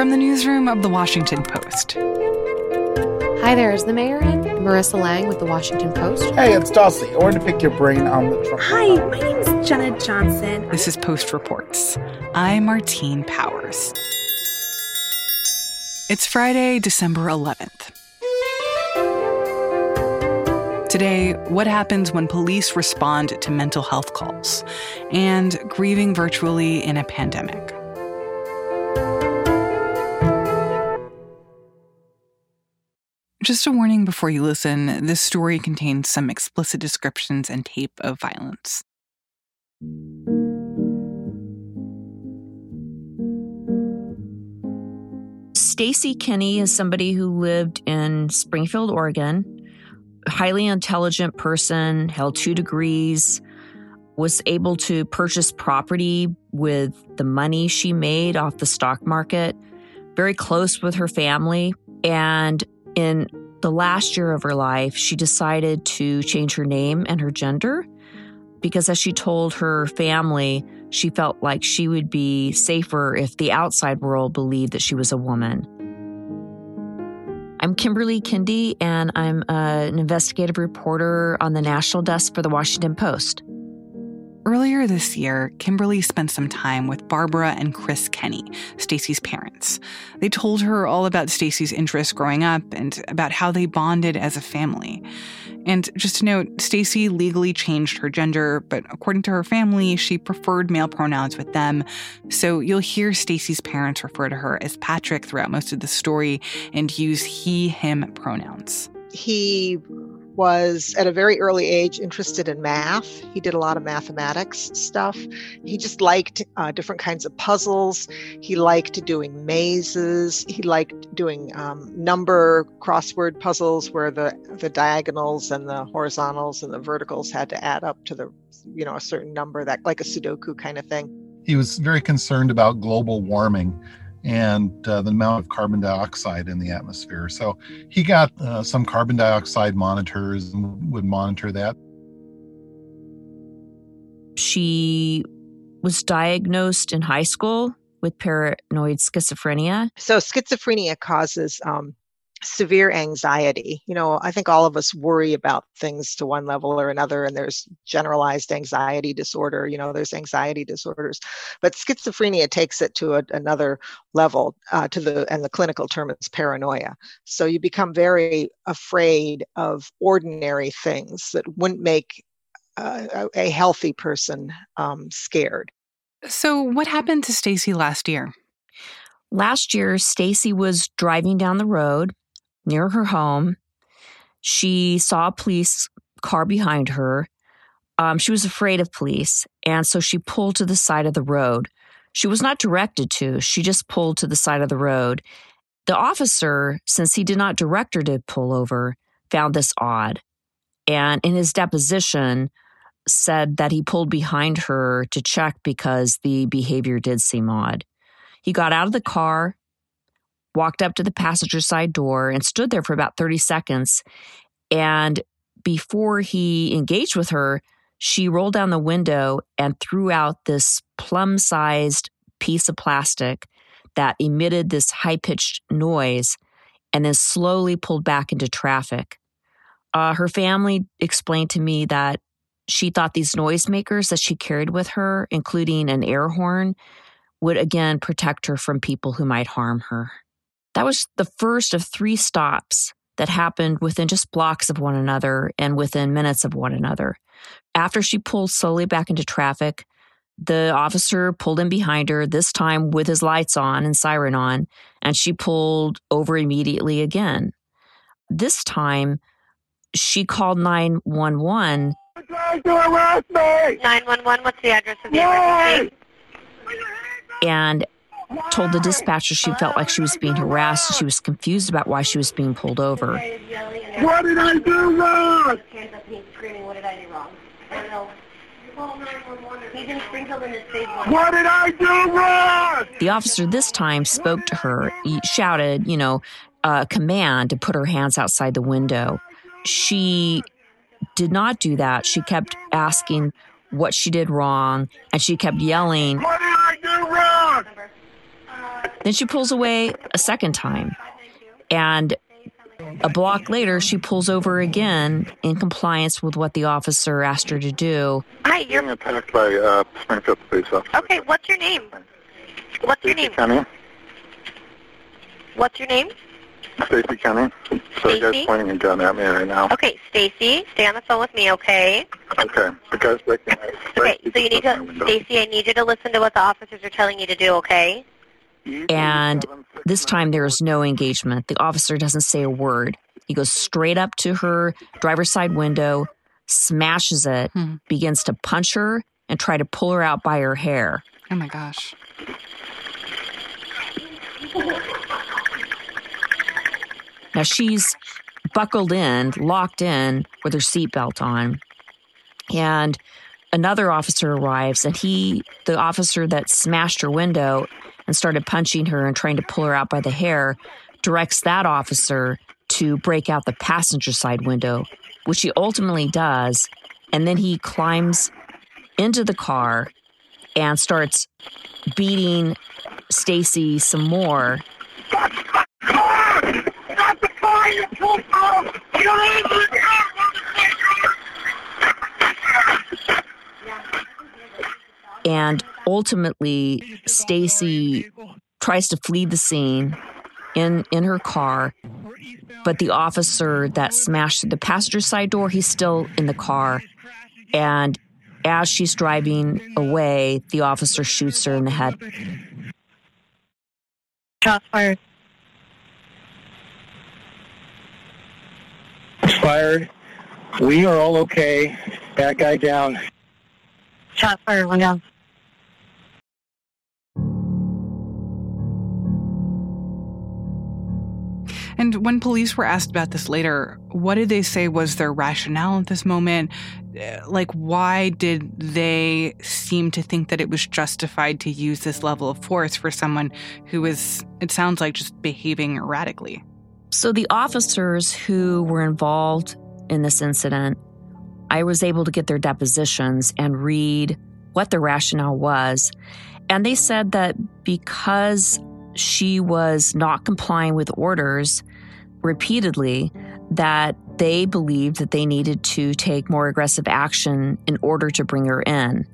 From the newsroom of The Washington Post. Hi there, is the mayor in? Marissa Lang with The Washington Post. Hey, it's Dossie. I wanted to pick your brain on the Trump. Hi, my name is Jenna Johnson. This is Post Reports. I'm Martine Powers. It's Friday, December 11th. Today, what happens when police respond to mental health calls and grieving virtually in a pandemic. Just a warning before you listen this story contains some explicit descriptions and tape of violence. Stacy Kenny is somebody who lived in Springfield, Oregon. Highly intelligent person, held two degrees, was able to purchase property with the money she made off the stock market, very close with her family. And in the last year of her life, she decided to change her name and her gender because, as she told her family, she felt like she would be safer if the outside world believed that she was a woman. I'm Kimberly Kindy, and I'm uh, an investigative reporter on the national desk for the Washington Post. Earlier this year, Kimberly spent some time with Barbara and Chris Kenny, Stacy's parents. They told her all about Stacy's interests growing up and about how they bonded as a family. And just to note, Stacy legally changed her gender, but according to her family, she preferred male pronouns with them. So you'll hear Stacy's parents refer to her as Patrick throughout most of the story and use he him pronouns. He was at a very early age interested in math. He did a lot of mathematics stuff. He just liked uh, different kinds of puzzles. He liked doing mazes. He liked doing um, number crossword puzzles where the, the diagonals and the horizontals and the verticals had to add up to the, you know, a certain number that like a Sudoku kind of thing. He was very concerned about global warming and uh, the amount of carbon dioxide in the atmosphere. So he got uh, some carbon dioxide monitors and would monitor that. She was diagnosed in high school with paranoid schizophrenia. So schizophrenia causes um, severe anxiety. You know, I think all of us worry about things to one level or another, and there's generalized anxiety disorder, you know, there's anxiety disorders. But schizophrenia takes it to a, another level uh, to the, and the clinical term is paranoia. So you become very afraid of ordinary things that wouldn't make uh, a healthy person um, scared. So, what happened to Stacy last year? Last year, Stacy was driving down the road near her home. She saw a police car behind her. Um, she was afraid of police, and so she pulled to the side of the road. She was not directed to, she just pulled to the side of the road. The officer, since he did not direct her to pull over, found this odd. And in his deposition, said that he pulled behind her to check because the behavior did seem odd. He got out of the car, walked up to the passenger side door and stood there for about 30 seconds. And before he engaged with her, she rolled down the window and threw out this plum sized piece of plastic that emitted this high pitched noise and then slowly pulled back into traffic. Uh, her family explained to me that she thought these noisemakers that she carried with her, including an air horn, would again protect her from people who might harm her. That was the first of three stops that happened within just blocks of one another and within minutes of one another. After she pulled slowly back into traffic, the officer pulled in behind her, this time with his lights on and siren on, and she pulled over immediately again. This time, she called 911. Trying to arrest me! 911, what's the address of the emergency? And told the dispatcher she felt like she was being harassed and she was confused about why she was being pulled over. What did I do wrong? What did I do wrong? The officer this time spoke to her, he shouted, you know, a command to put her hands outside the window. She did not do that. She kept asking what she did wrong and she kept yelling. What did I do wrong? Then she pulls away a second time. And a block later, she pulls over again in compliance with what the officer asked her to do. Hi, you're being attacked by uh, Springfield police officer. Okay, what's your name? What's your name? Kenny. What's your name? Stacy Kenny. So you guys pointing a gun at me right now. Okay, Stacy, stay on the phone with me, okay? Okay. Because they can. Okay, so you need to, Stacy, I need you to listen to what the officers are telling you to do, okay? And this time there is no engagement. The officer doesn't say a word. He goes straight up to her driver's side window, smashes it, Hmm. begins to punch her, and try to pull her out by her hair. Oh my gosh. Now she's buckled in, locked in with her seatbelt on. And another officer arrives, and he, the officer that smashed her window and started punching her and trying to pull her out by the hair, directs that officer to break out the passenger side window, which he ultimately does. And then he climbs into the car and starts beating Stacy some more. And ultimately, Stacy tries to flee the scene in in her car, but the officer that smashed the passenger side door, he's still in the car. And as she's driving away, the officer shoots her in the head. Shots fired. fired We are all okay. That guy down. Shots fired, one down. And when police were asked about this later, what did they say was their rationale at this moment? Uh, Like, why did they seem to think that it was justified to use this level of force for someone who is, it sounds like, just behaving erratically? So the officers who were involved in this incident, I was able to get their depositions and read what the rationale was. And they said that because she was not complying with orders repeatedly, that they believed that they needed to take more aggressive action in order to bring her in.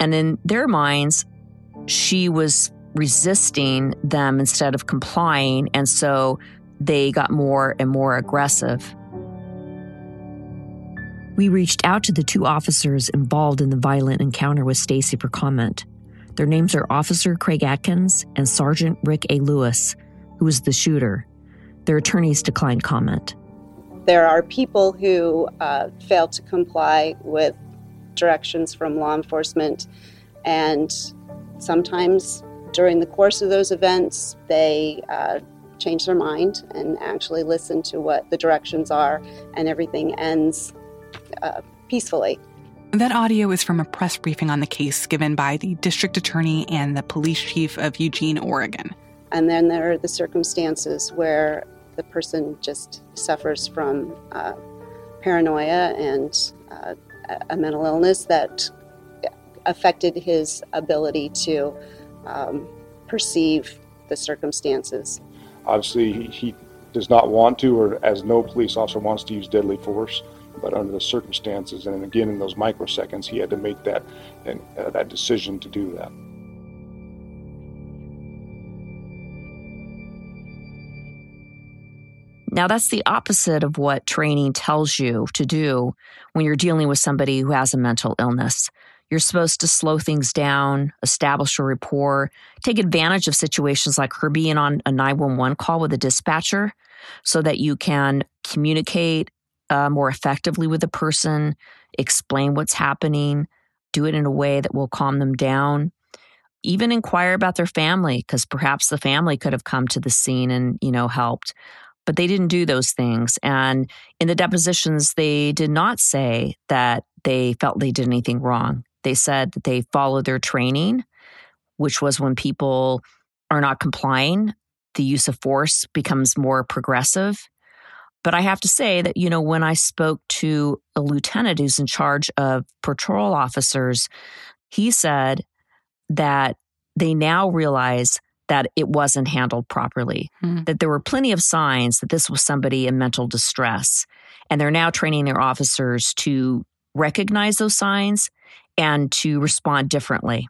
And in their minds, she was resisting them instead of complying. And so they got more and more aggressive. We reached out to the two officers involved in the violent encounter with Stacy for comment. Their names are Officer Kraig Akins and Sergeant Rick A. Lewis, who was the shooter. Their attorneys declined comment. There are people who uh, fail to comply with directions from law enforcement, and sometimes during the course of those events, they uh, change their mind and actually listen to what the directions are, and everything ends uh, peacefully. That audio is from a press briefing on the case given by the district attorney and the police chief of Eugene, Oregon. And then there are the circumstances where the person just suffers from uh, paranoia and uh, a mental illness that affected his ability to um, perceive the circumstances. Obviously, he, he does not want to, or as no police officer wants to use deadly force. But under the circumstances, and again in those microseconds, he had to make that and, uh, that decision to do that. Now, that's the opposite of what training tells you to do when you're dealing with somebody who has a mental illness. You're supposed to slow things down, establish a rapport, take advantage of situations like her being on a 911 call with a dispatcher so that you can communicate uh, more effectively with the person, explain what's happening, do it in a way that will calm them down. Even inquire about their family because perhaps the family could have come to the scene and, you know, helped but they didn't do those things. And in the depositions, they did not say that they felt they did anything wrong. They said that they followed their training, which was when people are not complying, the use of force becomes more progressive. But I have to say that, you know, when I spoke to a lieutenant who's in charge of patrol officers, he said that they now realize that it wasn't handled properly, mm. that there were plenty of signs that this was somebody in mental distress. And they're now training their officers to recognize those signs and to respond differently.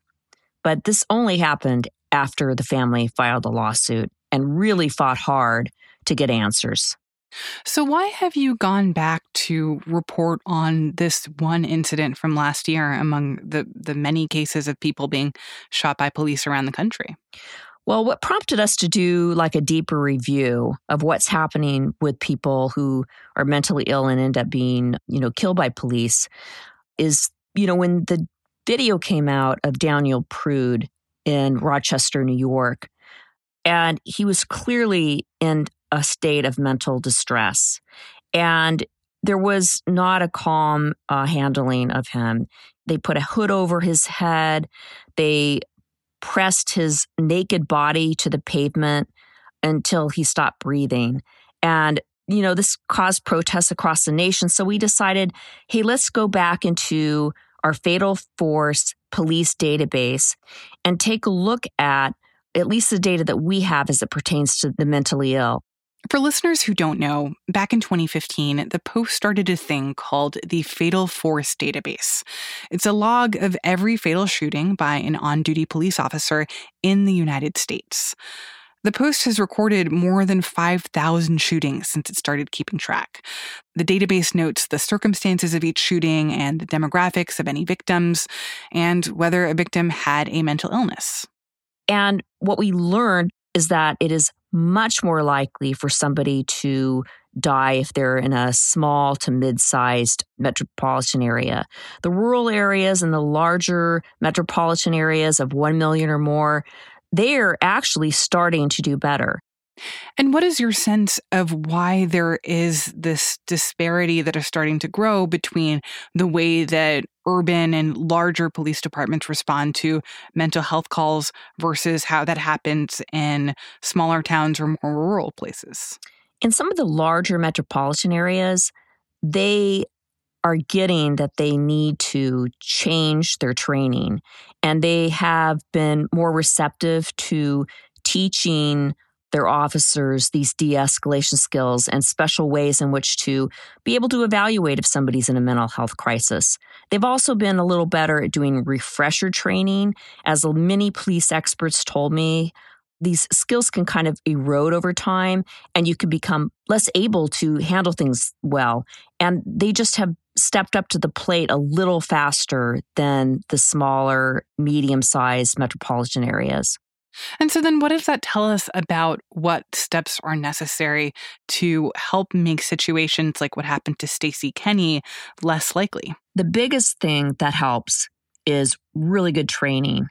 But this only happened after the family filed a lawsuit and really fought hard to get answers. So, why have you gone back to report on this one incident from last year among the, the many cases of people being shot by police around the country? Well, what prompted us to do like a deeper review of what's happening with people who are mentally ill and end up being, you know, killed by police is, you know, when the video came out of Daniel Prude in Rochester, New York, and he was clearly in a state of mental distress. And there was not a calm uh, handling of him. They put a hood over his head. They pressed his naked body to the pavement until he stopped breathing. And, you know, this caused protests across the nation. So we decided, hey, let's go back into our fatal force police database and take a look at at least the data that we have as it pertains to the mentally ill. For listeners who don't know, back in 2015, the Post started a thing called the Fatal Force Database. It's a log of every fatal shooting by an on duty police officer in the United States. The Post has recorded more than 5,000 shootings since it started keeping track. The database notes the circumstances of each shooting and the demographics of any victims, and whether a victim had a mental illness. And what we learned is that it is much more likely for somebody to die if they're in a small to mid sized metropolitan area. The rural areas and the larger metropolitan areas of 1 million or more, they're actually starting to do better. And what is your sense of why there is this disparity that is starting to grow between the way that urban and larger police departments respond to mental health calls versus how that happens in smaller towns or more rural places? In some of the larger metropolitan areas, they are getting that they need to change their training and they have been more receptive to teaching their officers these de escalation skills and special ways in which to be able to evaluate if somebody's in a mental health crisis. They've also been a little better at doing refresher training. As many police experts told me, these skills can kind of erode over time and you can become less able to handle things well. And they just have stepped up to the plate a little faster than the smaller, medium sized metropolitan areas. And so, then what does that tell us about what steps are necessary to help make situations like what happened to Stacy Kenny less likely? The biggest thing that helps is really good training.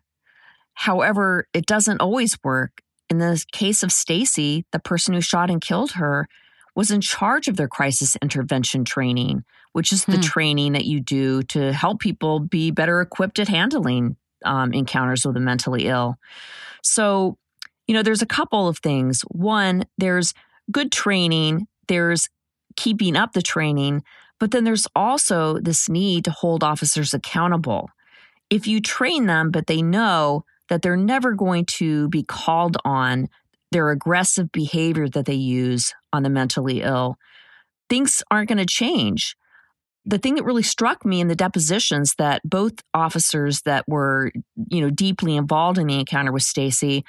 However, it doesn't always work. In the case of Stacy, the person who shot and killed her was in charge of their crisis intervention training, which is the hmm. training that you do to help people be better equipped at handling um, encounters with the mentally ill. So, you know, there's a couple of things. One, there's good training, there's keeping up the training, but then there's also this need to hold officers accountable. If you train them, but they know that they're never going to be called on their aggressive behavior that they use on the mentally ill, things aren't going to change the thing that really struck me in the depositions that both officers that were, you know, deeply involved in the encounter with Stacy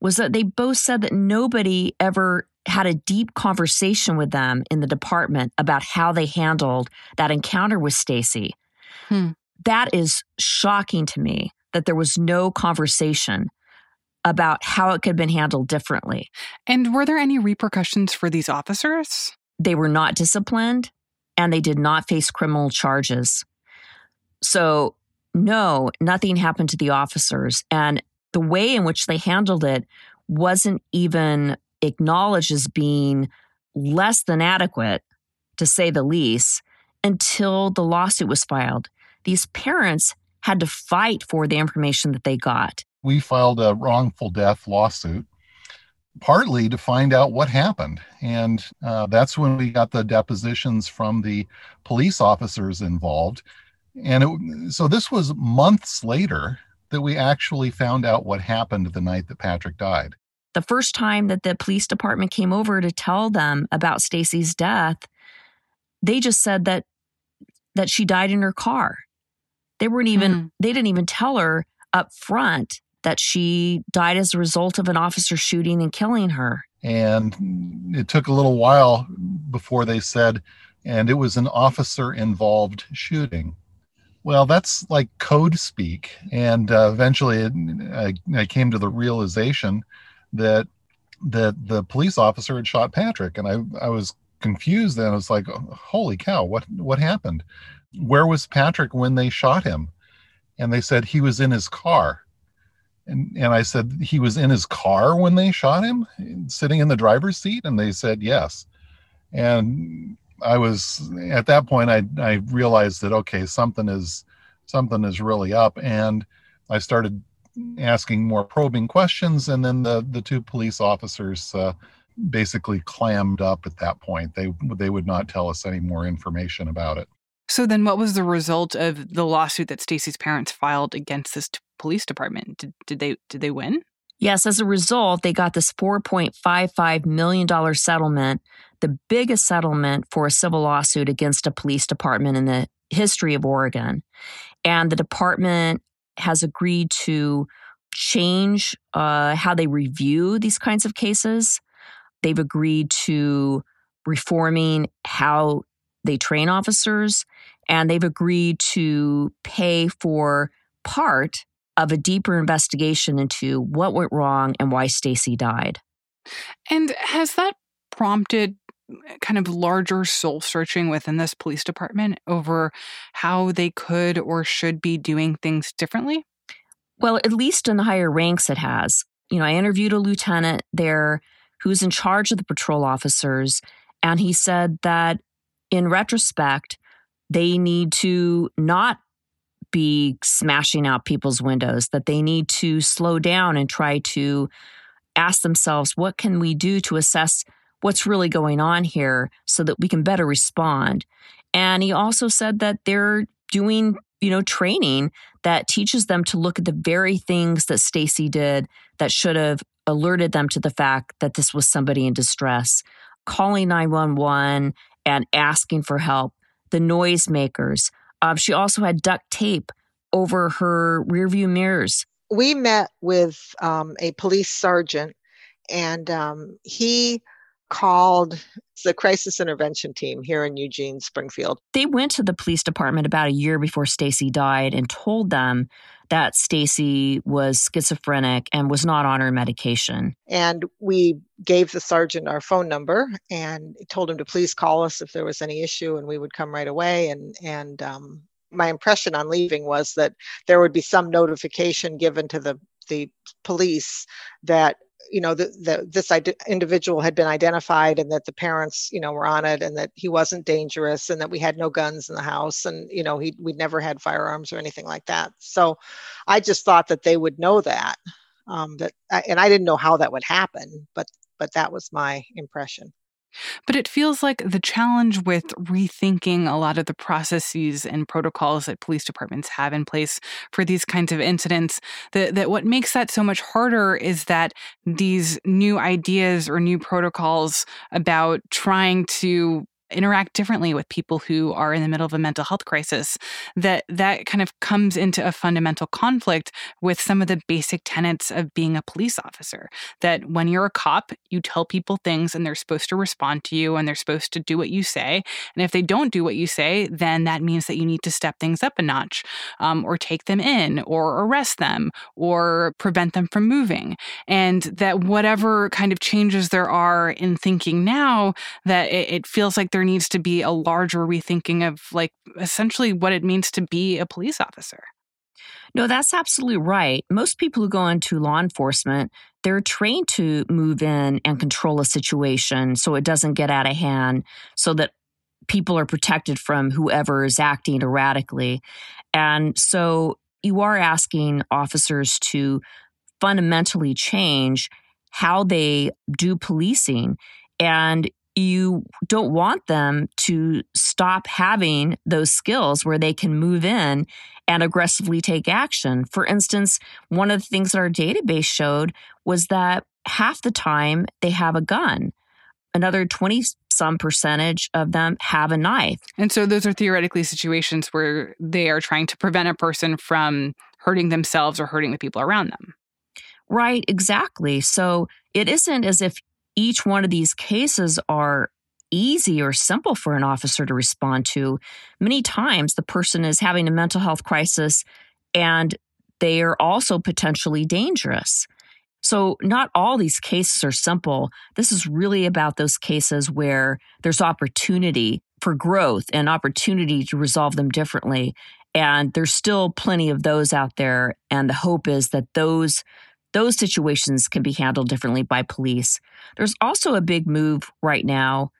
was that they both said that nobody ever had a deep conversation with them in the department about how they handled that encounter with Stacy. Hmm. That is shocking to me that there was no conversation about how it could have been handled differently. And were there any repercussions for these officers? They were not disciplined and they did not face criminal charges. So, no, nothing happened to the officers. And the way in which they handled it wasn't even acknowledged as being less than adequate, to say the least, until the lawsuit was filed. These parents had to fight for the information that they got. We filed a wrongful death lawsuit partly to find out what happened. And uh, that's when we got the depositions from the police officers involved. And it, so this was months later that we actually found out what happened the night that Patrick died. The first time that the police department came over to tell them about Stacy's death, they just said that that she died in her car. They weren't even mm. they didn't even tell her up front that she died as a result of an officer shooting and killing her. And it took a little while before they said, and it was an officer involved shooting. Well, that's like code speak. And uh, eventually it, I, I came to the realization that that the police officer had shot Patrick. And I, I was confused then. I was like, holy cow, what, what happened? Where was Patrick when they shot him? And they said he was in his car. And, and I said, he was in his car when they shot him, sitting in the driver's seat? And they said, yes. And I was at that point, I, I realized that, okay, something is, something is really up. And I started asking more probing questions. And then the, the two police officers uh, basically clammed up at that point. They, they would not tell us any more information about it. So then what was the result of the lawsuit that Stacy's parents filed against this t- police department? Did, did they did they win? Yes, as a result, they got this $4.55 million settlement, the biggest settlement for a civil lawsuit against a police department in the history of Oregon. And the department has agreed to change uh, how they review these kinds of cases. They've agreed to reforming how they train officers, and they've agreed to pay for part of a deeper investigation into what went wrong and why Stacy died. And has that prompted uh, kind of larger soul searching within this police department over how they could or should be doing things differently? Well, at least in the higher ranks, it has. You know, I interviewed a lieutenant there who's in charge of the patrol officers, and he said that in retrospect, they need to not be smashing out people's windows, that they need to slow down and try to ask themselves, what can we do to assess what's really going on here so that we can better respond? And he also said that they're doing, you know, training that teaches them to look at the very things that Stacy did that should have alerted them to the fact that this was somebody in distress. Calling 911 and asking for help, the noisemakers. Um, she also had duct tape over her rearview mirrors. We met with um, a police sergeant, and um, he called the crisis intervention team here in Eugene, Springfield. They went to the police department about a year before Stacy died and told them that Stacy was schizophrenic and was not on her medication. And we gave the sergeant our phone number and told him to please call us if there was any issue and we would come right away and and um, my impression on leaving was that there would be some notification given to the the police that you know that this individual had been identified and that the parents you know were on it and that he wasn't dangerous and that we had no guns in the house and you know he we'd never had firearms or anything like that. So i just thought that they would know that um, that and i didn't know how that would happen but but that was my impression but it feels like the challenge with rethinking a lot of the processes and protocols that police departments have in place for these kinds of incidents, that, that what makes that so much harder is that these new ideas or new protocols about trying to interact differently with people who are in the middle of a mental health crisis that that kind of comes into a fundamental conflict with some of the basic tenets of being a police officer that when you're a cop you tell people things and they're supposed to respond to you and they're supposed to do what you say. And if they don't do what you say then that means that you need to step things up a notch um, or take them in or arrest them or prevent them from moving. And that whatever kind of changes there are in thinking now that it, it feels like there needs to be a larger rethinking of like essentially what it means to be a police officer. No, that's absolutely right. Most people who go into law enforcement, they're trained to move in and control a situation so it doesn't get out of hand, so that people are protected from whoever is acting erratically. And so you are asking officers to fundamentally change how they do policing. And you don't want them to stop having those skills where they can move in and aggressively take action. For instance, one of the things that our database showed was that half the time they have a gun. Another 20 some percentage of them have a knife. And so those are theoretically situations where they are trying to prevent a person from hurting themselves or hurting the people around them. Right, exactly. So it isn't as if each one of these cases are easy or simple for an officer to respond to. Many times the person is having a mental health crisis and they are also potentially dangerous. So, not all these cases are simple. This is really about those cases where there's opportunity for growth and opportunity to resolve them differently. And there's still plenty of those out there. And the hope is that those those situations can be handled differently by police. There's also a big move right now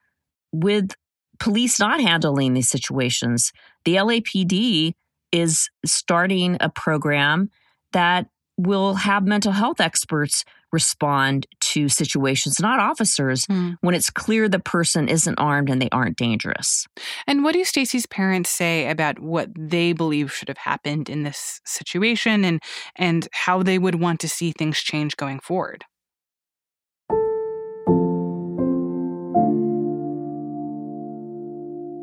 with police not handling these situations. The LAPD is starting a program that will have mental health experts respond to situations, not officers, mm. when it's clear the person isn't armed and they aren't dangerous. And what do Stacy's parents say about what they believe should have happened in this situation and and how they would want to see things change going forward?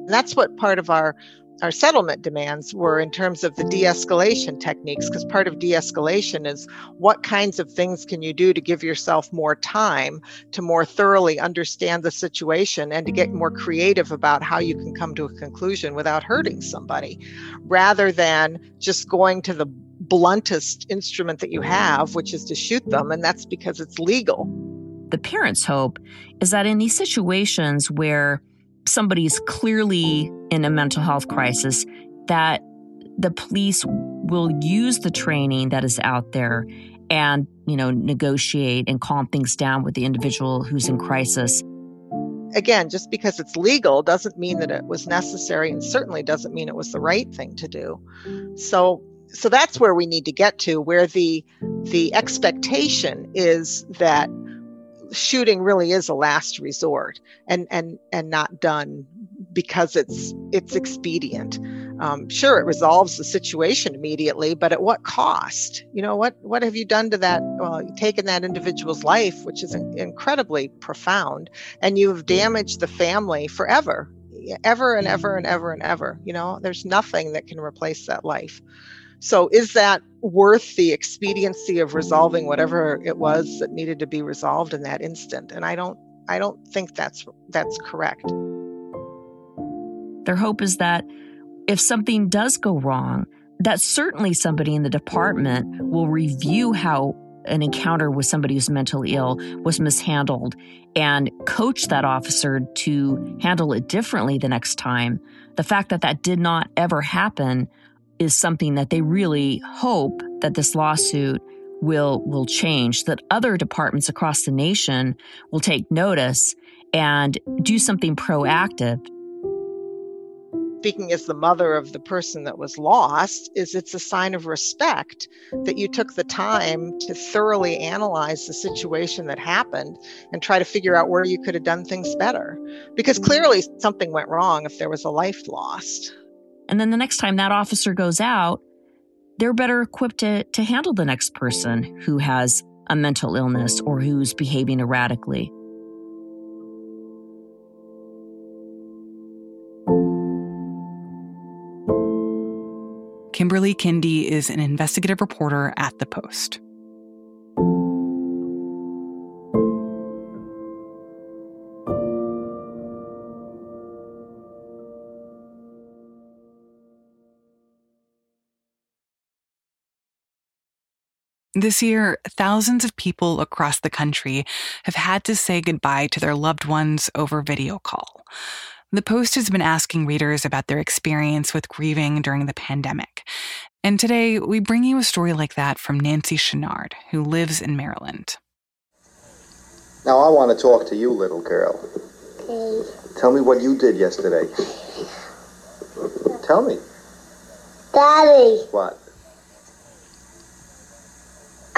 That's what part of our our settlement demands were in terms of the de-escalation techniques because part of de-escalation is what kinds of things can you do to give yourself more time to more thoroughly understand the situation and to get more creative about how you can come to a conclusion without hurting somebody rather than just going to the bluntest instrument that you have which is to shoot them and that's because it's legal. The parents hope is that in these situations where somebody's clearly in a mental health crisis, that the police will use the training that is out there and, you know, negotiate and calm things down with the individual who's in crisis. Again, just because it's legal doesn't mean that it was necessary and certainly doesn't mean it was the right thing to do. So so that's where we need to get to where the the expectation is that shooting really is a last resort and and and not done because it's it's expedient. Um, sure, it resolves the situation immediately, but at what cost? You know, what what have you done to that? Well, you've taken that individual's life, which is incredibly profound, and you have damaged the family forever, ever and ever and ever and ever. You know, there's nothing that can replace that life. So, is that worth the expediency of resolving whatever it was that needed to be resolved in that instant? And I don't, I don't think that's that's correct. Their hope is that if something does go wrong, that certainly somebody in the department will review how an encounter with somebody who's mentally ill was mishandled and coach that officer to handle it differently the next time. The fact that that did not ever happen is something that they really hope that this lawsuit will will change that other departments across the nation will take notice and do something proactive. Speaking as the mother of the person that was lost is it's a sign of respect that you took the time to thoroughly analyze the situation that happened and try to figure out where you could have done things better. Because clearly something went wrong if there was a life lost and then the next time that officer goes out, they're better equipped to, to handle the next person who has a mental illness or who's behaving erratically. Kimberly Kindy is an investigative reporter at The Post. This year, thousands of people across the country have had to say goodbye to their loved ones over video call. The Post has been asking readers about their experience with grieving during the pandemic. And today, we bring you a story like that from Nancy Chenard, who lives in Maryland. Now, I want to talk to you, little girl. Okay. Tell me what you did yesterday. Tell me. Daddy. What?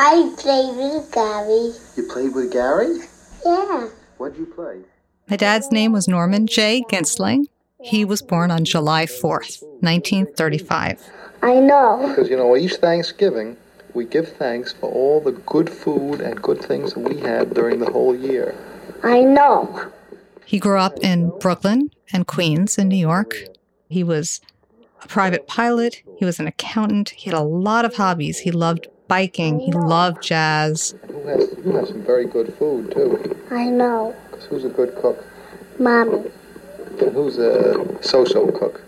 I played with Gary. You played with Gary? Yeah. What did you play? My dad's name was Norman J. Ginsling. He was born on July 4th, 1935. I know. Because, you know, each Thanksgiving, we give thanks for all the good food and good things that we had during the whole year. I know. He grew up in Brooklyn and Queens in New York. He was a private pilot, he was an accountant, he had a lot of hobbies. He loved biking, he loved jazz. Who has, you have some very good food, too. I know. Because who's a good cook? Mommy. And who's a so-so cook?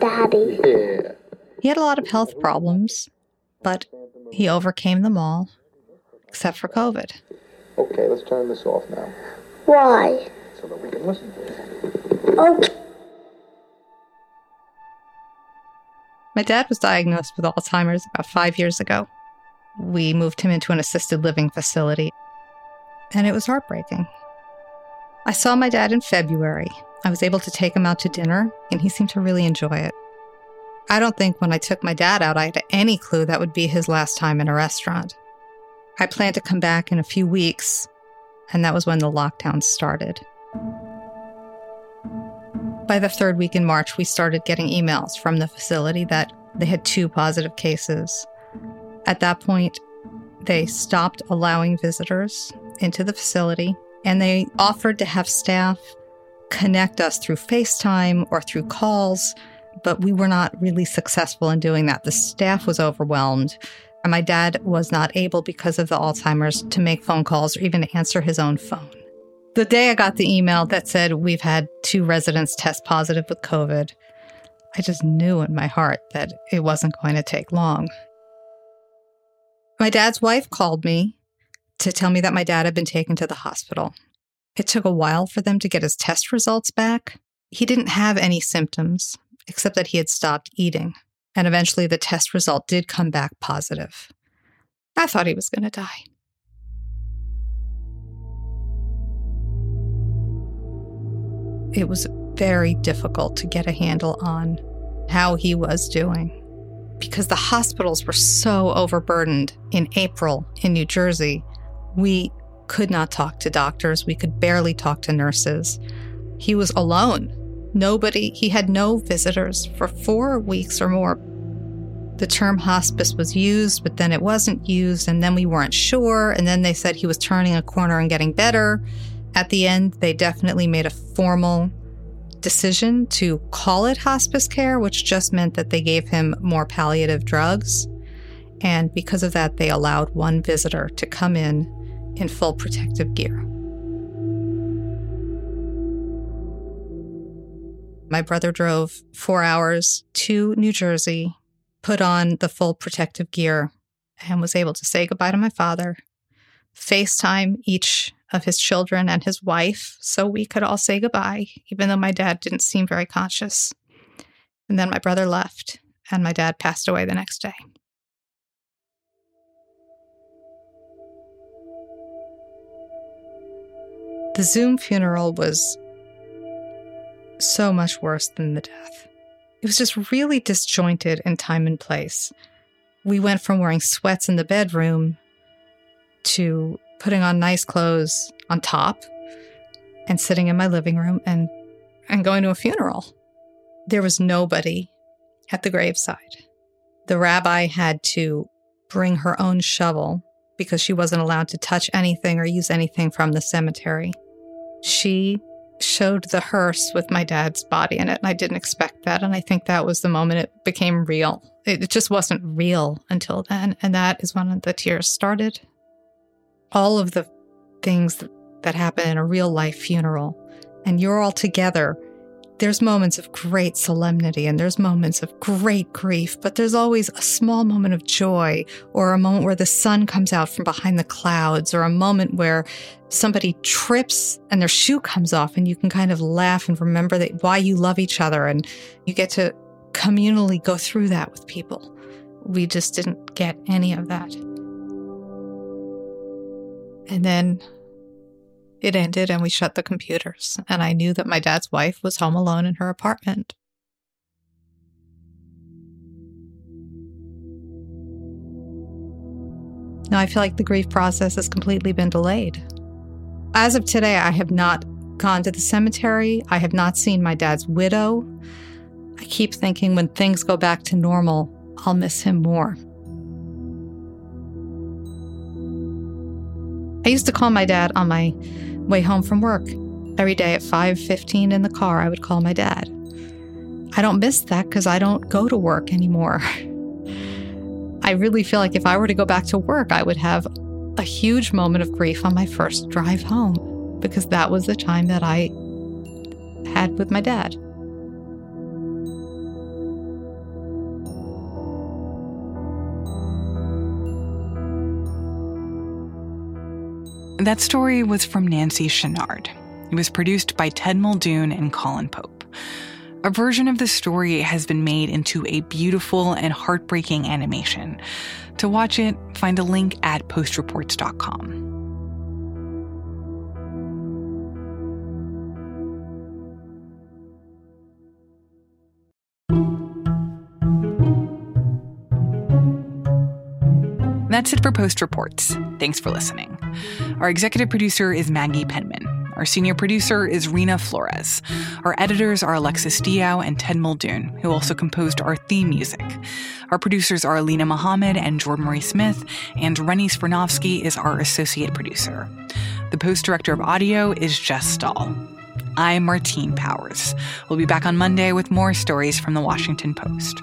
Daddy. Yeah. He had a lot of health problems, but he overcame them all, except for COVID. Okay, let's turn this off now. Why? So that we can listen to it. Okay. My dad was diagnosed with Alzheimer's about five years ago. We moved him into an assisted living facility, and it was heartbreaking. I saw my dad in February. I was able to take him out to dinner, and he seemed to really enjoy it. I don't think when I took my dad out, I had any clue that would be his last time in a restaurant. I planned to come back in a few weeks, and that was when the lockdown started. By the third week in March, we started getting emails from the facility that they had two positive cases. At that point, they stopped allowing visitors into the facility and they offered to have staff connect us through FaceTime or through calls, but we were not really successful in doing that. The staff was overwhelmed. And my dad was not able, because of the Alzheimer's, to make phone calls or even answer his own phone. The day I got the email that said we've had two residents test positive with COVID, I just knew in my heart that it wasn't going to take long. My dad's wife called me to tell me that my dad had been taken to the hospital. It took a while for them to get his test results back. He didn't have any symptoms, except that he had stopped eating. And eventually the test result did come back positive. I thought he was going to die. It was very difficult to get a handle on how he was doing because the hospitals were so overburdened in April in New Jersey. We could not talk to doctors, we could barely talk to nurses. He was alone. Nobody, he had no visitors for four weeks or more. The term hospice was used, but then it wasn't used, and then we weren't sure. And then they said he was turning a corner and getting better. At the end, they definitely made a formal decision to call it hospice care, which just meant that they gave him more palliative drugs. And because of that, they allowed one visitor to come in in full protective gear. My brother drove four hours to New Jersey, put on the full protective gear, and was able to say goodbye to my father, FaceTime each of his children and his wife so we could all say goodbye, even though my dad didn't seem very conscious. And then my brother left, and my dad passed away the next day. The Zoom funeral was so much worse than the death. It was just really disjointed in time and place. We went from wearing sweats in the bedroom to putting on nice clothes on top and sitting in my living room and, and going to a funeral. There was nobody at the graveside. The rabbi had to bring her own shovel because she wasn't allowed to touch anything or use anything from the cemetery. She showed the hearse with my dad's body in it, and I didn't expect that. And I think that was the moment it became real. It just wasn't real until then. And that is when the tears started all of the things that, happen in a real life funeral, and you're all together, there's moments of great solemnity and there's moments of great grief, but there's always a small moment of joy or a moment where the sun comes out from behind the clouds or a moment where somebody trips and their shoe comes off and you can kind of laugh and remember that why you love each other and you get to communally go through that with people. We just didn't get any of that. And then it ended and we shut the computers. And I knew that my dad's wife was home alone in her apartment. Now I feel like the grief process has completely been delayed. As of today, I have not gone to the cemetery. I have not seen my dad's widow. I keep thinking when things go back to normal, I'll miss him more. I used to call my dad on my way home from work. Every day at 5:15 in the car, I would call my dad. I don't miss that cuz I don't go to work anymore. I really feel like if I were to go back to work, I would have a huge moment of grief on my first drive home because that was the time that I had with my dad. That story was from Nancy Chenard. It was produced by Ted Muldoon and Kolin Pope. A version of the story has been made into a beautiful and heartbreaking animation. To watch it, find a link at postreports.com. That's it for Post Reports. Thanks for listening. Our executive producer is Maggie Penman. Our senior producer is Rena Flores. Our editors are Alexis Diao and Ted Muldoon, who also composed our theme music. Our producers are Alina Mohammed and Jordan Marie Smith, and Renny Svirnovskiy is our associate producer. The post director of audio is Jess Stahl. I'm Martine Powers. We'll be back on Monday with more stories from the Washington Post.